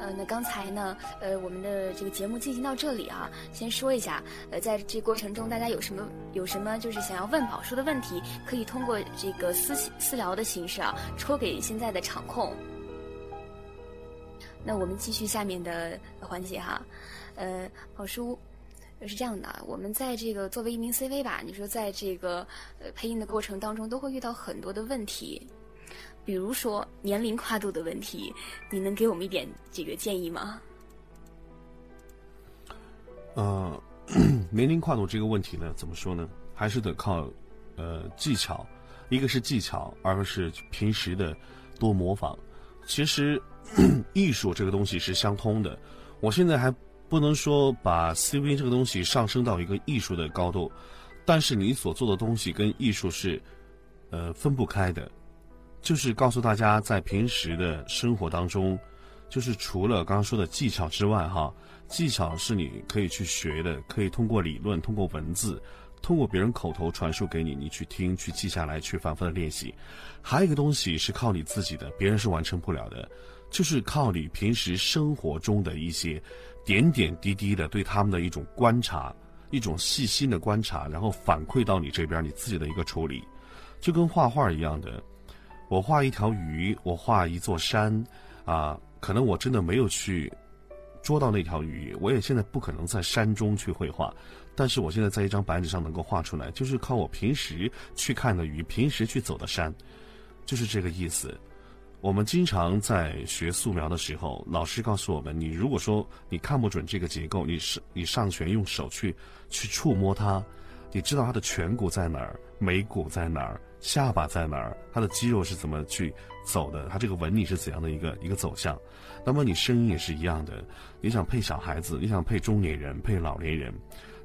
呃，那刚才呢，呃，我们的这个节目进行到这里啊，先说一下，呃，在这过程中大家有什么有什么就是想要问宝叔的问题，可以通过这个私私聊的形式啊，戳给现在的场控。那我们继续下面的环节哈，呃，宝叔。是这样的，我们在这个作为一名 CV 吧，你说在这个呃配音的过程当中，都会遇到很多的问题，比如说年龄跨度的问题，你能给我们一点这个建议吗？呃，年龄跨度这个问题呢，怎么说呢？还是得靠呃技巧，一个是技巧，二个是平时的多模仿。其实 艺术这个东西是相通的，我现在还。不能说把 CV 这个东西上升到一个艺术的高度，但是你所做的东西跟艺术是，呃，分不开的。就是告诉大家，在平时的生活当中，就是除了刚刚说的技巧之外，哈，技巧是你可以去学的，可以通过理论、通过文字、通过别人口头传授给你，你去听、去记下来、去反复的练习。还有一个东西是靠你自己的，别人是完成不了的，就是靠你平时生活中的一些。点点滴滴的对他们的一种观察，一种细心的观察，然后反馈到你这边，你自己的一个处理，就跟画画一样的。我画一条鱼，我画一座山，啊，可能我真的没有去捉到那条鱼，我也现在不可能在山中去绘画，但是我现在在一张白纸上能够画出来，就是靠我平时去看的鱼，平时去走的山，就是这个意思。我们经常在学素描的时候，老师告诉我们：你如果说你看不准这个结构，你是你上旋用手去去触摸它，你知道它的颧骨在哪儿，眉骨在哪儿，下巴在哪儿，它的肌肉是怎么去走的，它这个纹理是怎样的一个一个走向。那么你声音也是一样的，你想配小孩子，你想配中年人，配老年人，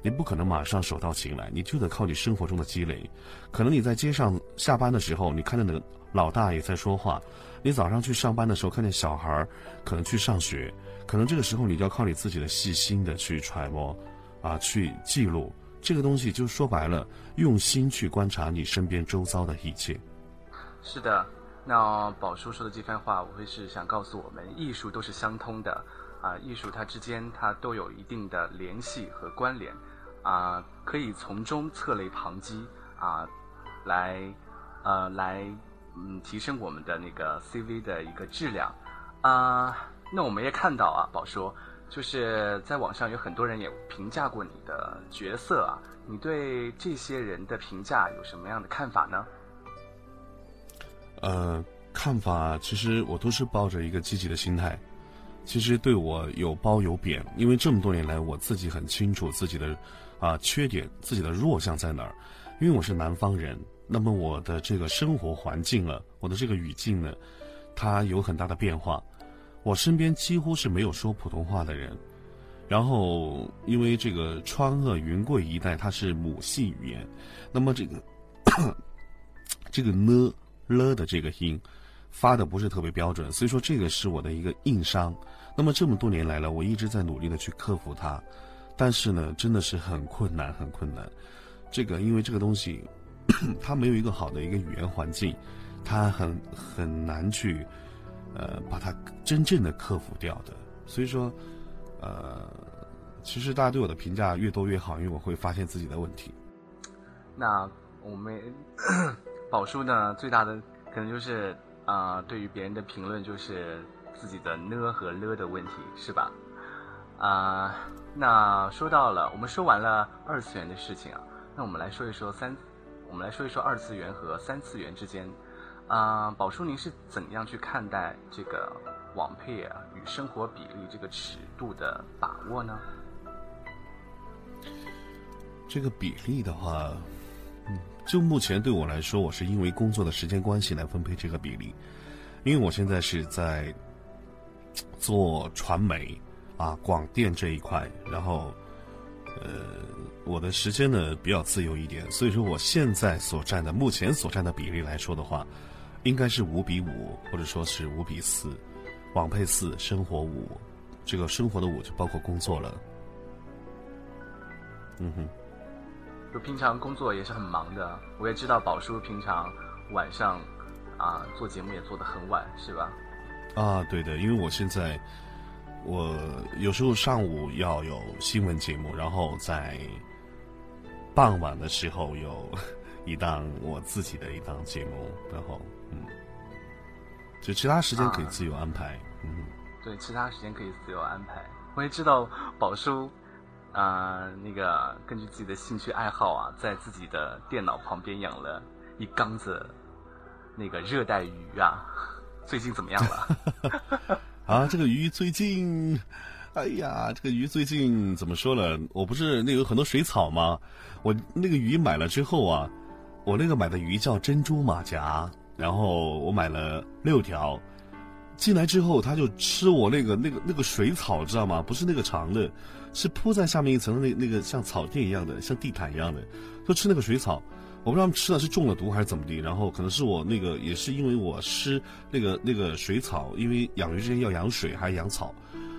你不可能马上手到擒来，你就得靠你生活中的积累。可能你在街上下班的时候，你看到那个老大爷在说话。你早上去上班的时候，看见小孩儿可能去上学，可能这个时候你就要靠你自己的细心的去揣摩，啊，去记录这个东西，就说白了，用心去观察你身边周遭的一切。是的，那宝叔说的这番话，无非是想告诉我们，艺术都是相通的，啊，艺术它之间它都有一定的联系和关联，啊，可以从中测雷旁击，啊，来，呃，来。嗯，提升我们的那个 CV 的一个质量，啊，那我们也看到啊，宝叔，就是在网上有很多人也评价过你的角色啊，你对这些人的评价有什么样的看法呢？呃，看法其实我都是抱着一个积极的心态，其实对我有褒有贬，因为这么多年来我自己很清楚自己的啊缺点，自己的弱项在哪儿，因为我是南方人。那么我的这个生活环境了，我的这个语境呢，它有很大的变化。我身边几乎是没有说普通话的人。然后因为这个川鄂云贵一带它是母系语言，那么这个这个呢了的这个音发的不是特别标准，所以说这个是我的一个硬伤。那么这么多年来了，我一直在努力的去克服它，但是呢，真的是很困难，很困难。这个因为这个东西。它没有一个好的一个语言环境，它很很难去，呃，把它真正的克服掉的。所以说，呃，其实大家对我的评价越多越好，因为我会发现自己的问题。那我们 宝叔呢，最大的可能就是啊，对于别人的评论就是自己的呢和了的问题，是吧？啊，那说到了，我们说完了二次元的事情啊，那我们来说一说三。我们来说一说二次元和三次元之间，啊，宝叔，您是怎样去看待这个网配啊与生活比例这个尺度的把握呢？这个比例的话，嗯，就目前对我来说，我是因为工作的时间关系来分配这个比例，因为我现在是在做传媒啊广电这一块，然后。呃，我的时间呢比较自由一点，所以说我现在所占的目前所占的比例来说的话，应该是五比五，或者说是五比四，网配四，生活五，这个生活的五就包括工作了。嗯哼，就平常工作也是很忙的，我也知道宝叔平常晚上啊做节目也做得很晚，是吧？啊，对的，因为我现在我有时候上午要有新闻节目，然后在傍晚的时候有 一档我自己的一档节目，然后嗯，就其他时间可以自由安排，嗯，对，其他时间可以自由安排。我也知道宝叔啊，那个根据自己的兴趣爱好啊，在自己的电脑旁边养了一缸子那个热带鱼啊，最近怎么样了？啊，这个鱼最近，哎呀，这个鱼最近怎么说呢？我不是那有很多水草吗？我那个鱼买了之后啊，我那个买的鱼叫珍珠马甲，然后我买了六条，进来之后它就吃我那个那个那个水草，知道吗？不是那个长的，是铺在下面一层那那个像草垫一样的，像地毯一样的，就吃那个水草。我不知道他们吃的是中了毒还是怎么的，然后可能是我那个也是因为我施那个那个水草，因为养鱼之前要养水还是养草，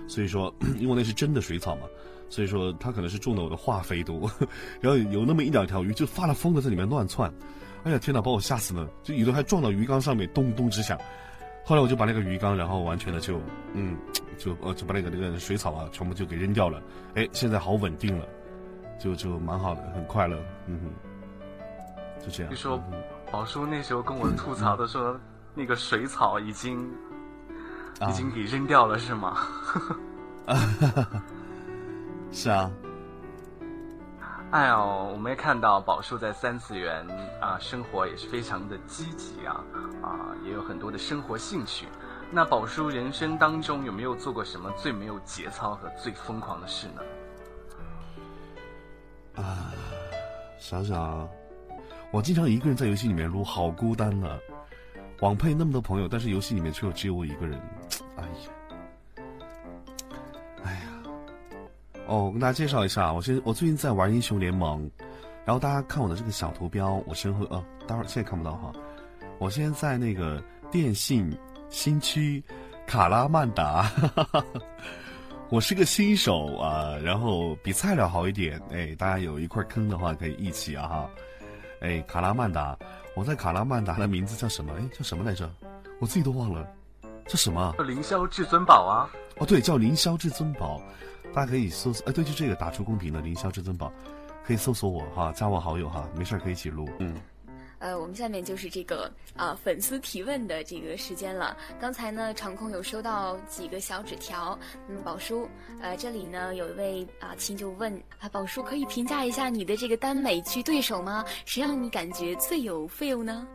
所以说 因为那是真的水草嘛，所以说它可能是中了我的化肥毒，然后有那么一两条鱼就发了疯的在里面乱窜，哎呀天哪，把我吓死了，就有的还撞到鱼缸上面咚咚直响，后来我就把那个鱼缸然后完全的就嗯就呃就把那个那个水草啊全部就给扔掉了，哎现在好稳定了，就就蛮好的，很快乐，嗯哼。就这样。你说，宝叔那时候跟我吐槽的说，那个水草已经已经给扔掉了，是吗？是啊。哎呦，我们也看到宝叔在三次元啊，生活也是非常的积极啊啊，也有很多的生活兴趣。那宝叔人生当中有没有做过什么最没有节操和最疯狂的事呢？啊，想想。我经常一个人在游戏里面撸，好孤单啊！网配那么多朋友，但是游戏里面却有只有我一个人，哎呀，哦，我跟大家介绍一下，我现我最近在玩英雄联盟，然后大家看我的这个小图标，我身后呃，待会儿现在看不到哈。我现在在那个电信新区卡拉曼达，我是个新手啊，然后比菜鸟好一点，哎，大家有一块坑的话可以一起啊哈。哎，卡拉曼达，我在卡拉曼达的名字叫什么？哎，叫什么来着？我自己都忘了，叫什么？叫凌霄至尊宝啊！哦，对，叫凌霄至尊宝，大家可以搜索。哎，对，就这个，打出公屏的凌霄至尊宝，可以搜索我哈，加我好友哈，没事可以一起录，嗯。呃，我们下面就是这个啊粉丝提问的这个时间了。刚才呢，场控有收到几个小纸条。那么宝叔，呃，这里呢有一位啊亲就问啊，宝叔可以评价一下你的这个耽美剧对手吗？谁让你感觉最有 feel 呢？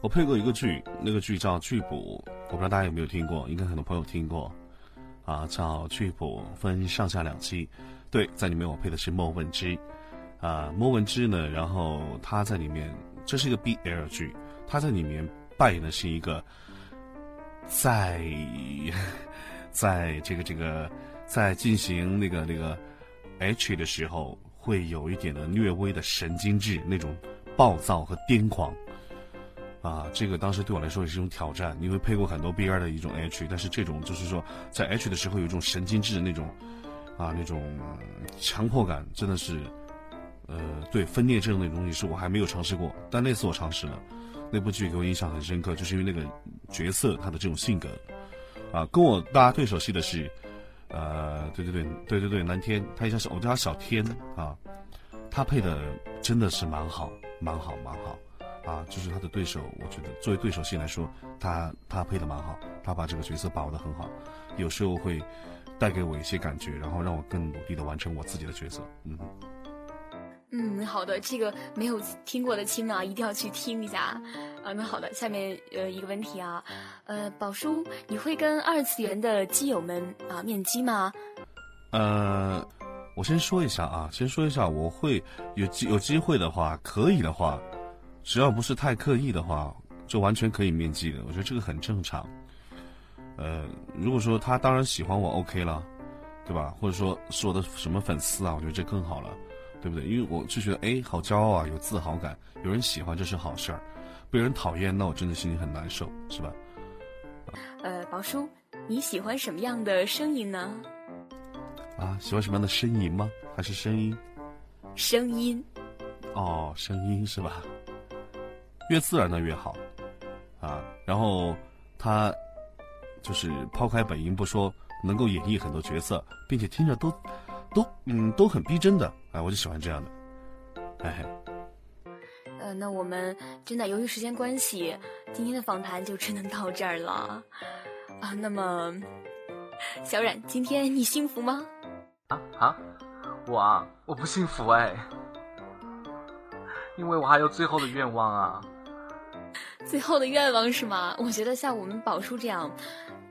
我配过一个剧，那个剧叫《剧捕》，我不知道大家有没有听过，应该很多朋友听过。啊，叫《剧谱》，分上下两期。对，在里面我配的是莫文芝。啊，莫文芝呢，然后他在里面。这是一个 BL 剧，他在里面扮演的是一个，在，在这个这个在进行那个那个 H 的时候，会有一点的略微的神经质那种暴躁和癫狂，啊，这个当时对我来说也是一种挑战。因为配过很多 BL 的一种 H，但是这种就是说在 H 的时候有一种神经质的那种，啊，那种强迫感，真的是。呃，对分裂症那种东西是我还没有尝试过，但那次我尝试了，那部剧给我印象很深刻，就是因为那个角色他的这种性格，啊，跟我大家对手戏的是，呃，对对对对对对，蓝天，他叫小，我叫他小天啊，他配的真的是蛮好，蛮好，蛮好，啊，就是他的对手，我觉得作为对手戏来说，他他配的蛮好，他把这个角色把握的很好，有时候会带给我一些感觉，然后让我更努力的完成我自己的角色，嗯。嗯，好的，这个没有听过的亲啊，一定要去听一下啊。那好的，下面呃一个问题啊，呃，宝叔，你会跟二次元的基友们啊面基吗？呃，我先说一下啊，先说一下，我会有机有机会的话，可以的话，只要不是太刻意的话，就完全可以面基的。我觉得这个很正常。呃，如果说他当然喜欢我，OK 了，对吧？或者说是我的什么粉丝啊，我觉得这更好了。对不对？因为我就觉得，哎，好骄傲啊，有自豪感，有人喜欢这是好事儿，被人讨厌，那我真的心里很难受，是吧？呃，宝叔，你喜欢什么样的声音呢？啊，喜欢什么样的声音吗？还是声音？声音。哦，声音是吧？越自然的越好，啊，然后他就是抛开本音不说，能够演绎很多角色，并且听着都都嗯都很逼真的，哎，我就喜欢这样的，哎。呃，那我们真的由于时间关系，今天的访谈就只能到这儿了啊。那么，小冉，今天你幸福吗？啊啊，我啊，我不幸福哎，因为我还有最后的愿望啊。最后的愿望是吗？我觉得像我们宝叔这样，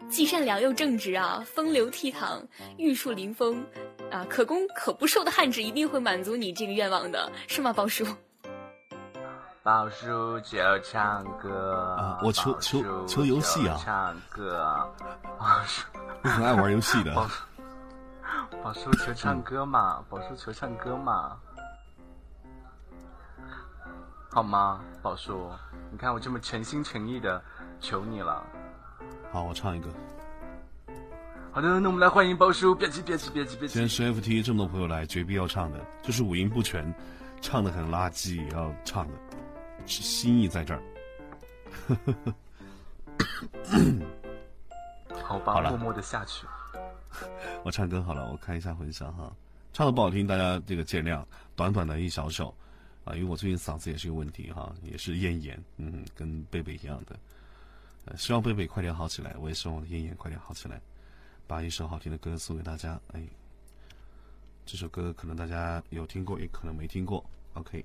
既善良又正直啊，风流倜傥，玉树临风啊，可攻可不受的汉子一定会满足你这个愿望的，是吗，宝叔？宝叔就唱歌啊！我求求求游戏啊！唱歌，宝叔，我很爱玩游戏的。宝叔求唱歌嘛！宝叔求唱歌嘛！好吗，宝叔？你看我这么诚心诚意的求你了。好，我唱一个。好的，那我们来欢迎宝叔。别急，别急，别急，别急。今天是 FT 这么多朋友来，绝必要唱的，就是五音不全，唱的很垃圾，要唱的。是心意在这儿，好吧，默默的下去。我唱歌好了，我看一下混响哈，唱的不好听，大家这个见谅。短短的一小首，啊，因为我最近嗓子也是有问题哈，也是咽炎，嗯，跟贝贝一样的。希望贝贝快点好起来，我也希望我的咽炎快点好起来。把一首好听的歌送给大家，哎，这首歌可能大家有听过，也可能没听过。OK。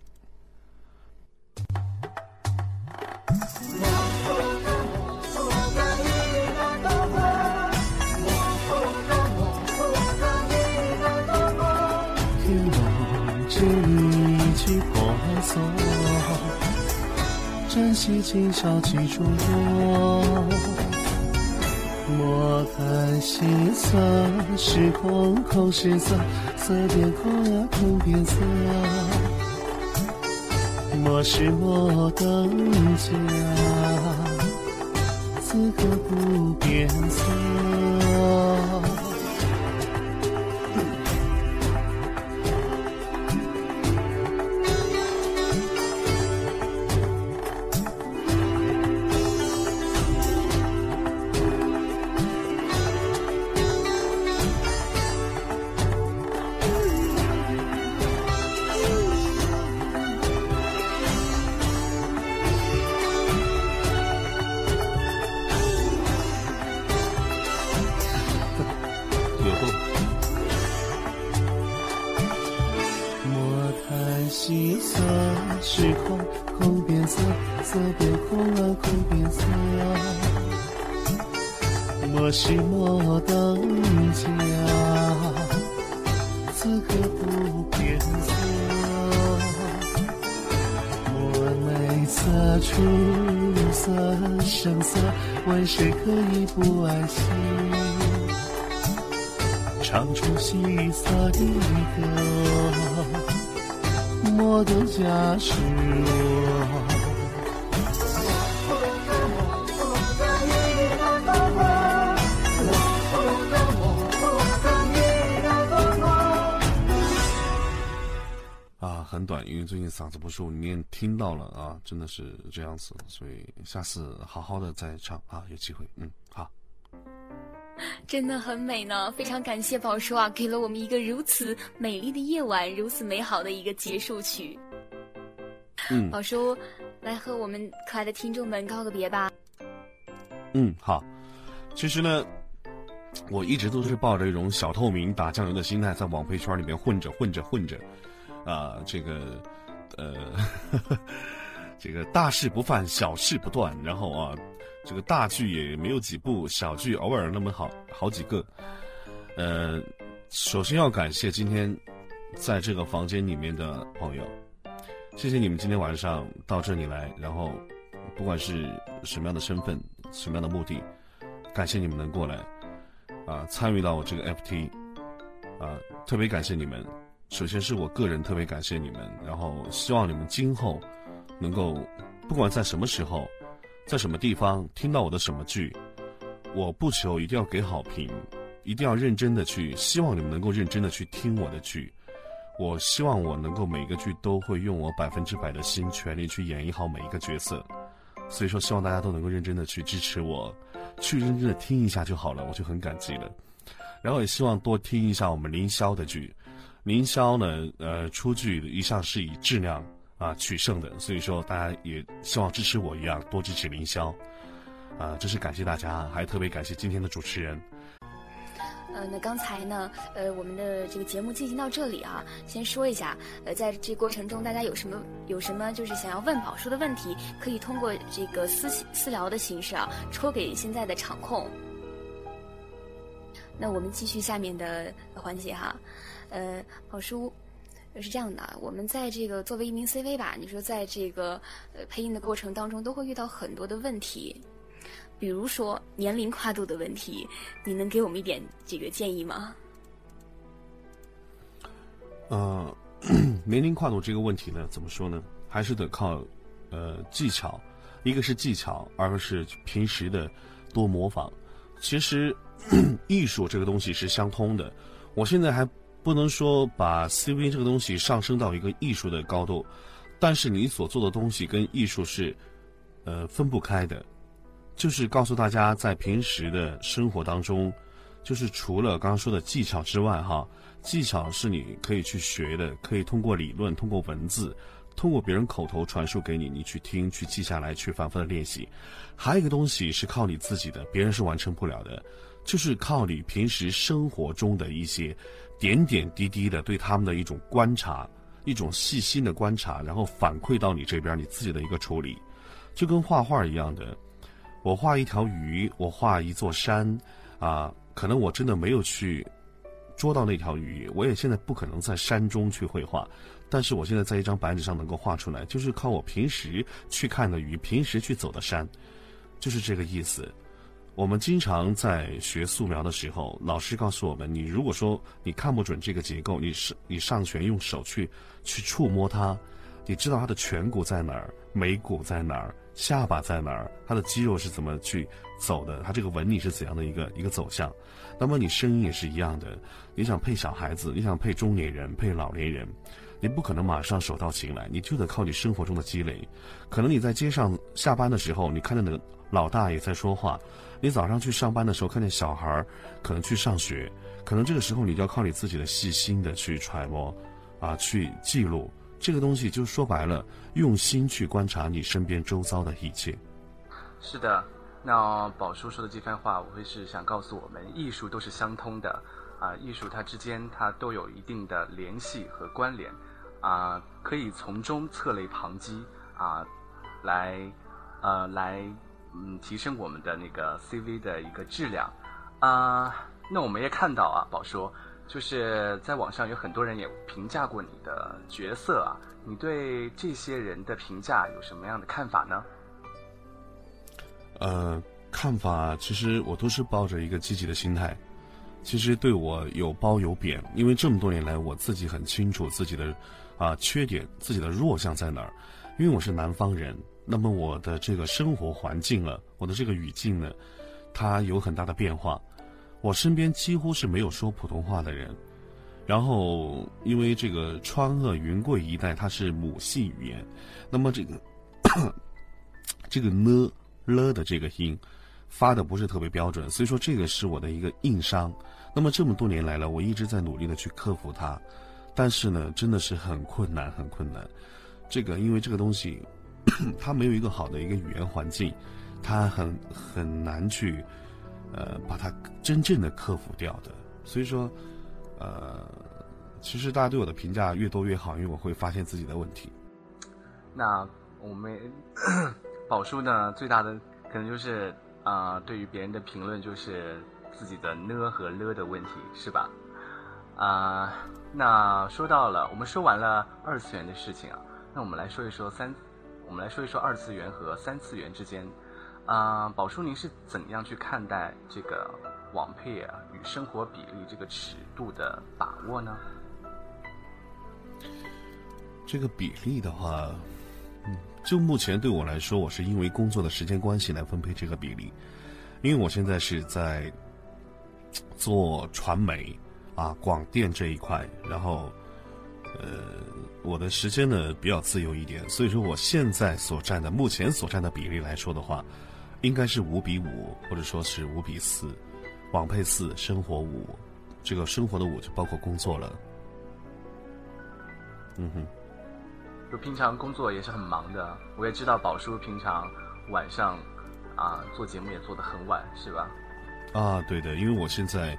珍惜今宵记住我。莫谈心色，是空空是色，色变空呀空变色。莫失莫等价，此刻不变色。是莫等家，此刻不变色。我内色、出色、声色，问谁可以不爱惜？唱出喜色的歌，莫等嫁时。很短，因为最近嗓子不舒服，你也听到了啊，真的是这样子，所以下次好好的再唱啊，有机会，嗯，好。真的很美呢，非常感谢宝叔啊，给了我们一个如此美丽的夜晚，如此美好的一个结束曲。嗯，宝叔，来和我们可爱的听众们告个别吧。嗯，好。其实呢，我一直都是抱着一种小透明打酱油的心态，在网配圈里面混着混着混着。啊，这个，呃，这个大事不犯，小事不断。然后啊，这个大剧也没有几部，小剧偶尔那么好好几个。呃，首先要感谢今天在这个房间里面的朋友，谢谢你们今天晚上到这里来，然后不管是什么样的身份、什么样的目的，感谢你们能过来啊，参与到我这个 FT 啊，特别感谢你们。首先是我个人特别感谢你们，然后希望你们今后能够，不管在什么时候，在什么地方听到我的什么剧，我不求一定要给好评，一定要认真的去，希望你们能够认真的去听我的剧。我希望我能够每个剧都会用我百分之百的心全力去演绎好每一个角色，所以说希望大家都能够认真的去支持我，去认真的听一下就好了，我就很感激了。然后也希望多听一下我们凌霄的剧。凌霄呢，呃，出剧一向是以质量啊取胜的，所以说大家也希望支持我一样，多支持凌霄。啊，这是感谢大家，还特别感谢今天的主持人。呃，那刚才呢，呃，我们的这个节目进行到这里啊，先说一下，呃，在这过程中大家有什么有什么就是想要问宝叔的问题，可以通过这个私私聊的形式啊，戳给现在的场控。那我们继续下面的环节哈，呃，宝叔是这样的，我们在这个作为一名 CV 吧，你说在这个呃配音的过程当中，都会遇到很多的问题。比如说年龄跨度的问题，你能给我们一点这个建议吗？呃，年龄跨度这个问题呢，怎么说呢？还是得靠呃技巧，一个是技巧，二个是平时的多模仿。其实 艺术这个东西是相通的。我现在还不能说把 CV 这个东西上升到一个艺术的高度，但是你所做的东西跟艺术是呃分不开的。就是告诉大家，在平时的生活当中，就是除了刚刚说的技巧之外，哈，技巧是你可以去学的，可以通过理论、通过文字、通过别人口头传授给你，你去听、去记下来、去反复的练习。还有一个东西是靠你自己的，别人是完成不了的，就是靠你平时生活中的一些点点滴滴的对他们的一种观察、一种细心的观察，然后反馈到你这边，你自己的一个处理，就跟画画一样的。我画一条鱼，我画一座山，啊，可能我真的没有去捉到那条鱼，我也现在不可能在山中去绘画，但是我现在在一张白纸上能够画出来，就是靠我平时去看的鱼，平时去走的山，就是这个意思。我们经常在学素描的时候，老师告诉我们，你如果说你看不准这个结构，你是你上旋用手去去触摸它，你知道它的颧骨在哪儿，眉骨在哪儿。下巴在哪儿？它的肌肉是怎么去走的？它这个纹理是怎样的一个一个走向？那么你声音也是一样的。你想配小孩子，你想配中年人，配老年人，你不可能马上手到擒来，你就得靠你生活中的积累。可能你在街上下班的时候，你看到那个老大爷在说话；你早上去上班的时候，看见小孩儿可能去上学，可能这个时候你就要靠你自己的细心的去揣摩，啊，去记录。这个东西就说白了，用心去观察你身边周遭的一切。是的，那宝叔说的这番话，我会是想告诉我们，艺术都是相通的，啊，艺术它之间它都有一定的联系和关联，啊，可以从中测类旁击，啊，来，呃，来，嗯，提升我们的那个 CV 的一个质量，啊，那我们也看到啊，宝叔。就是在网上有很多人也评价过你的角色啊，你对这些人的评价有什么样的看法呢？呃，看法其实我都是抱着一个积极的心态，其实对我有褒有贬，因为这么多年来我自己很清楚自己的啊缺点，自己的弱项在哪儿，因为我是南方人，那么我的这个生活环境了，我的这个语境呢，它有很大的变化。我身边几乎是没有说普通话的人，然后因为这个川鄂云贵一带它是母系语言，那么这个 这个呢了的这个音发的不是特别标准，所以说这个是我的一个硬伤。那么这么多年来了，我一直在努力的去克服它，但是呢，真的是很困难，很困难。这个因为这个东西 它没有一个好的一个语言环境，它很很难去。呃，把它真正的克服掉的，所以说，呃，其实大家对我的评价越多越好，因为我会发现自己的问题。那我们 宝叔呢，最大的可能就是啊，对于别人的评论就是自己的呢和了的问题，是吧？啊，那说到了，我们说完了二次元的事情啊，那我们来说一说三，我们来说一说二次元和三次元之间。啊，宝叔，您是怎样去看待这个网配啊与生活比例这个尺度的把握呢？这个比例的话，就目前对我来说，我是因为工作的时间关系来分配这个比例，因为我现在是在做传媒啊广电这一块，然后呃，我的时间呢比较自由一点，所以说我现在所占的目前所占的比例来说的话。应该是五比五，或者说是五比四，网配四，生活五，这个生活的五就包括工作了。嗯哼，就平常工作也是很忙的，我也知道宝叔平常晚上啊做节目也做得很晚，是吧？啊，对的，因为我现在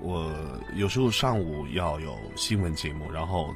我有时候上午要有新闻节目，然后